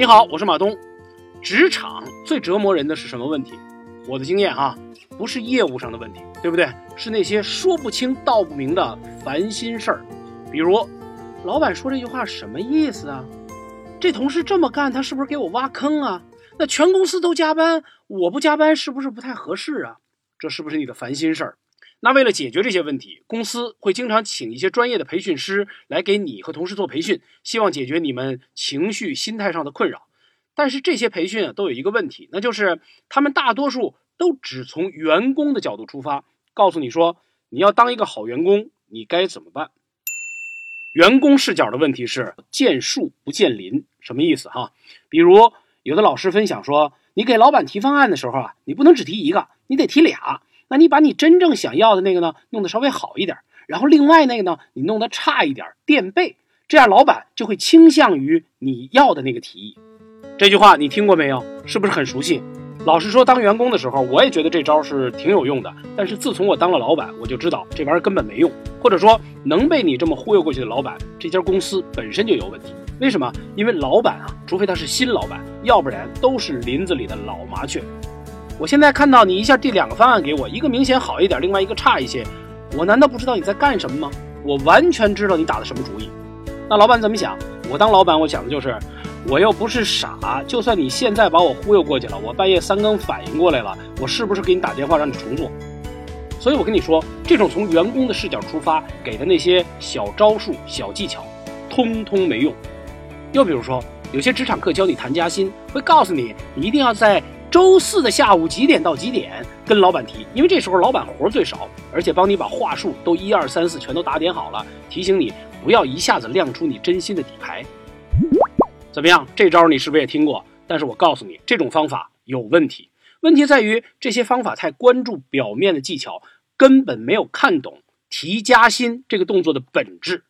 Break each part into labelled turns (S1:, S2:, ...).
S1: 你好，我是马东。职场最折磨人的是什么问题？我的经验哈，不是业务上的问题，对不对？是那些说不清道不明的烦心事儿。比如，老板说这句话什么意思啊？这同事这么干，他是不是给我挖坑啊？那全公司都加班，我不加班是不是不太合适啊？这是不是你的烦心事儿？那为了解决这些问题，公司会经常请一些专业的培训师来给你和同事做培训，希望解决你们情绪、心态上的困扰。但是这些培训啊都有一个问题，那就是他们大多数都只从员工的角度出发，告诉你说你要当一个好员工，你该怎么办？员工视角的问题是见树不见林，什么意思哈？比如有的老师分享说，你给老板提方案的时候啊，你不能只提一个，你得提俩。那你把你真正想要的那个呢，弄得稍微好一点，然后另外那个呢，你弄得差一点，垫背，这样老板就会倾向于你要的那个提议。这句话你听过没有？是不是很熟悉？老实说，当员工的时候，我也觉得这招是挺有用的。但是自从我当了老板，我就知道这玩意儿根本没用，或者说能被你这么忽悠过去的老板，这家公司本身就有问题。为什么？因为老板啊，除非他是新老板，要不然都是林子里的老麻雀。我现在看到你一下递两个方案给我，一个明显好一点，另外一个差一些，我难道不知道你在干什么吗？我完全知道你打的什么主意。那老板怎么想？我当老板，我想的就是，我又不是傻，就算你现在把我忽悠过去了，我半夜三更反应过来了，我是不是给你打电话让你重做？所以我跟你说，这种从员工的视角出发给的那些小招数、小技巧，通通没用。又比如说，有些职场课教你谈加薪，会告诉你，你一定要在。周四的下午几点到几点跟老板提？因为这时候老板活最少，而且帮你把话术都一二三四全都打点好了。提醒你不要一下子亮出你真心的底牌。怎么样？这招你是不是也听过？但是我告诉你，这种方法有问题。问题在于这些方法太关注表面的技巧，根本没有看懂提加薪这个动作的本质。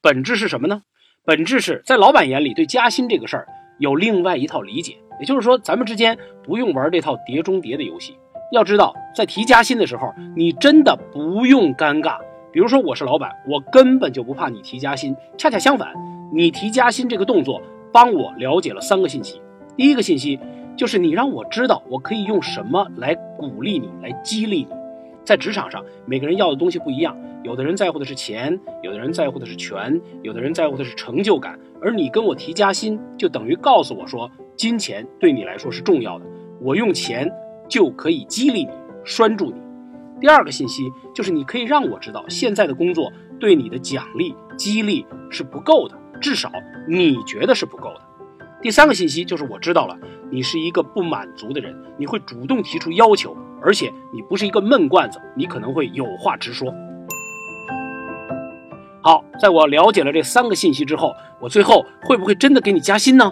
S1: 本质是什么呢？本质是在老板眼里对加薪这个事儿有另外一套理解。也就是说，咱们之间不用玩这套碟中谍的游戏。要知道，在提加薪的时候，你真的不用尴尬。比如说，我是老板，我根本就不怕你提加薪。恰恰相反，你提加薪这个动作，帮我了解了三个信息。第一个信息就是你让我知道，我可以用什么来鼓励你，来激励你。在职场上，每个人要的东西不一样，有的人在乎的是钱，有的人在乎的是权，有的人在乎的是成就感。而你跟我提加薪，就等于告诉我说。金钱对你来说是重要的，我用钱就可以激励你、拴住你。第二个信息就是，你可以让我知道，现在的工作对你的奖励、激励是不够的，至少你觉得是不够的。第三个信息就是，我知道了，你是一个不满足的人，你会主动提出要求，而且你不是一个闷罐子，你可能会有话直说。好，在我了解了这三个信息之后，我最后会不会真的给你加薪呢？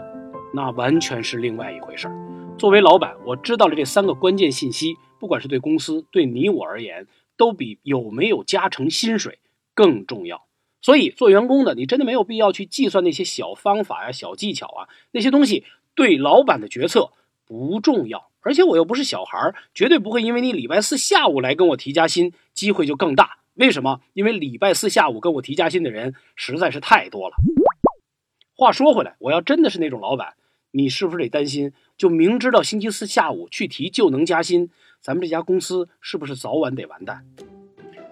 S1: 那完全是另外一回事儿。作为老板，我知道了这三个关键信息，不管是对公司对你我而言，都比有没有加成薪水更重要。所以，做员工的你真的没有必要去计算那些小方法呀、小技巧啊，那些东西对老板的决策不重要。而且我又不是小孩儿，绝对不会因为你礼拜四下午来跟我提加薪，机会就更大。为什么？因为礼拜四下午跟我提加薪的人实在是太多了。话说回来，我要真的是那种老板。你是不是得担心？就明知道星期四下午去提就能加薪，咱们这家公司是不是早晚得完蛋？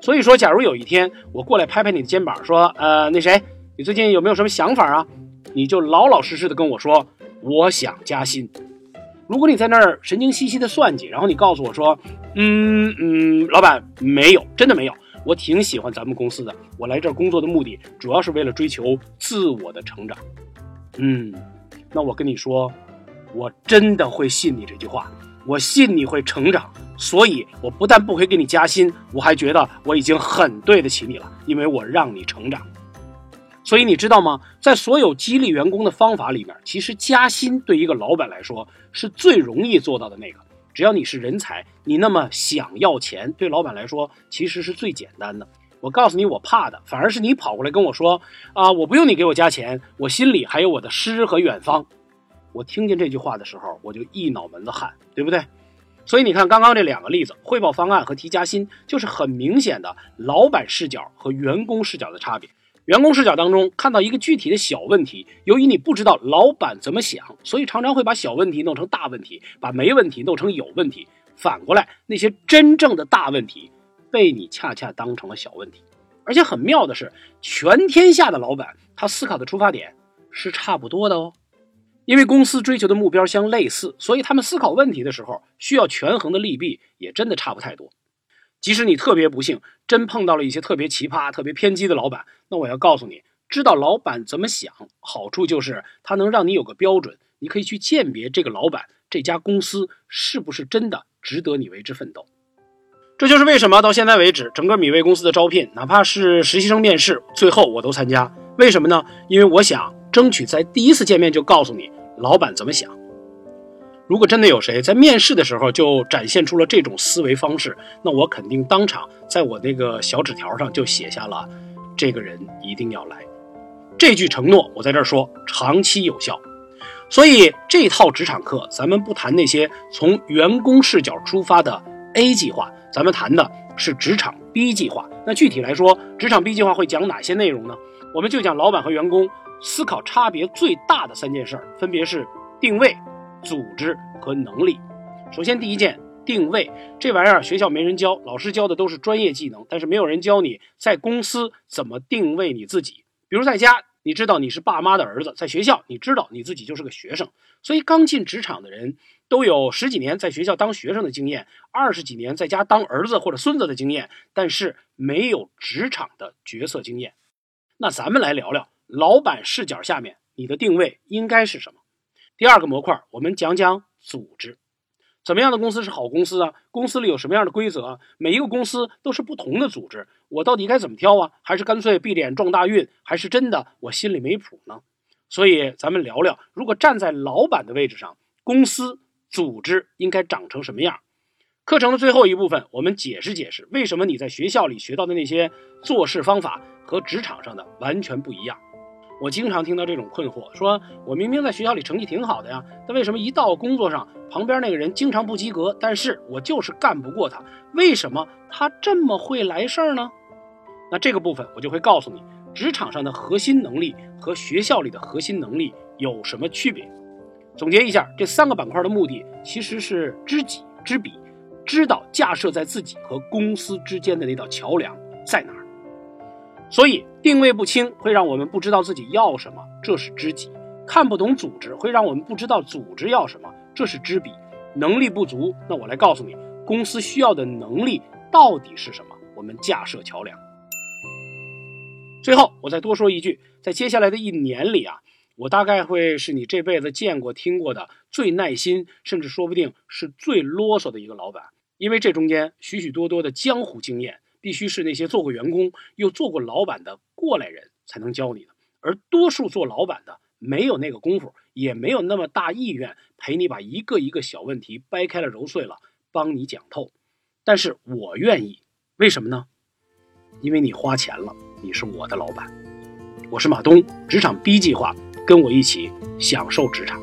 S1: 所以说，假如有一天我过来拍拍你的肩膀，说：“呃，那谁，你最近有没有什么想法啊？”你就老老实实的跟我说：“我想加薪。”如果你在那儿神经兮兮的算计，然后你告诉我说：“嗯嗯，老板没有，真的没有，我挺喜欢咱们公司的，我来这儿工作的目的主要是为了追求自我的成长。”嗯。那我跟你说，我真的会信你这句话，我信你会成长，所以我不但不会给你加薪，我还觉得我已经很对得起你了，因为我让你成长。所以你知道吗？在所有激励员工的方法里面，其实加薪对一个老板来说是最容易做到的那个。只要你是人才，你那么想要钱，对老板来说其实是最简单的。我告诉你，我怕的反而是你跑过来跟我说啊，我不用你给我加钱，我心里还有我的诗和远方。我听见这句话的时候，我就一脑门子汗，对不对？所以你看，刚刚这两个例子，汇报方案和提加薪，就是很明显的老板视角和员工视角的差别。员工视角当中看到一个具体的小问题，由于你不知道老板怎么想，所以常常会把小问题弄成大问题，把没问题弄成有问题。反过来，那些真正的大问题，被你恰恰当成了小问题。而且很妙的是，全天下的老板他思考的出发点是差不多的哦。因为公司追求的目标相类似，所以他们思考问题的时候需要权衡的利弊也真的差不太多。即使你特别不幸，真碰到了一些特别奇葩、特别偏激的老板，那我要告诉你，知道老板怎么想，好处就是他能让你有个标准，你可以去鉴别这个老板、这家公司是不是真的值得你为之奋斗。这就是为什么到现在为止，整个米味公司的招聘，哪怕是实习生面试，最后我都参加。为什么呢？因为我想争取在第一次见面就告诉你老板怎么想。如果真的有谁在面试的时候就展现出了这种思维方式，那我肯定当场在我那个小纸条上就写下了“这个人一定要来”这句承诺。我在这儿说，长期有效。所以这套职场课，咱们不谈那些从员工视角出发的 A 计划，咱们谈的是职场 B 计划。那具体来说，职场 B 计划会讲哪些内容呢？我们就讲老板和员工思考差别最大的三件事儿，分别是定位。组织和能力。首先，第一件定位这玩意儿，学校没人教，老师教的都是专业技能，但是没有人教你在公司怎么定位你自己。比如在家，你知道你是爸妈的儿子；在学校，你知道你自己就是个学生。所以，刚进职场的人都有十几年在学校当学生的经验，二十几年在家当儿子或者孙子的经验，但是没有职场的角色经验。那咱们来聊聊老板视角下面，你的定位应该是什么？第二个模块，我们讲讲组织，怎么样的公司是好公司啊？公司里有什么样的规则？每一个公司都是不同的组织，我到底该怎么挑啊？还是干脆闭脸撞大运？还是真的我心里没谱呢？所以咱们聊聊，如果站在老板的位置上，公司组织应该长成什么样？课程的最后一部分，我们解释解释为什么你在学校里学到的那些做事方法和职场上的完全不一样。我经常听到这种困惑，说我明明在学校里成绩挺好的呀，但为什么一到工作上，旁边那个人经常不及格，但是我就是干不过他，为什么他这么会来事儿呢？那这个部分我就会告诉你，职场上的核心能力和学校里的核心能力有什么区别。总结一下，这三个板块的目的其实是知己知彼，知道架设在自己和公司之间的那道桥梁在哪儿。所以定位不清会让我们不知道自己要什么，这是知己；看不懂组织会让我们不知道组织要什么，这是知彼；能力不足，那我来告诉你，公司需要的能力到底是什么？我们架设桥梁。最后，我再多说一句，在接下来的一年里啊，我大概会是你这辈子见过、听过的最耐心，甚至说不定是最啰嗦的一个老板，因为这中间许许多多的江湖经验。必须是那些做过员工又做过老板的过来人才能教你的，而多数做老板的没有那个功夫，也没有那么大意愿陪你把一个一个小问题掰开了揉碎了帮你讲透。但是我愿意，为什么呢？因为你花钱了，你是我的老板。我是马东，职场 B 计划，跟我一起享受职场。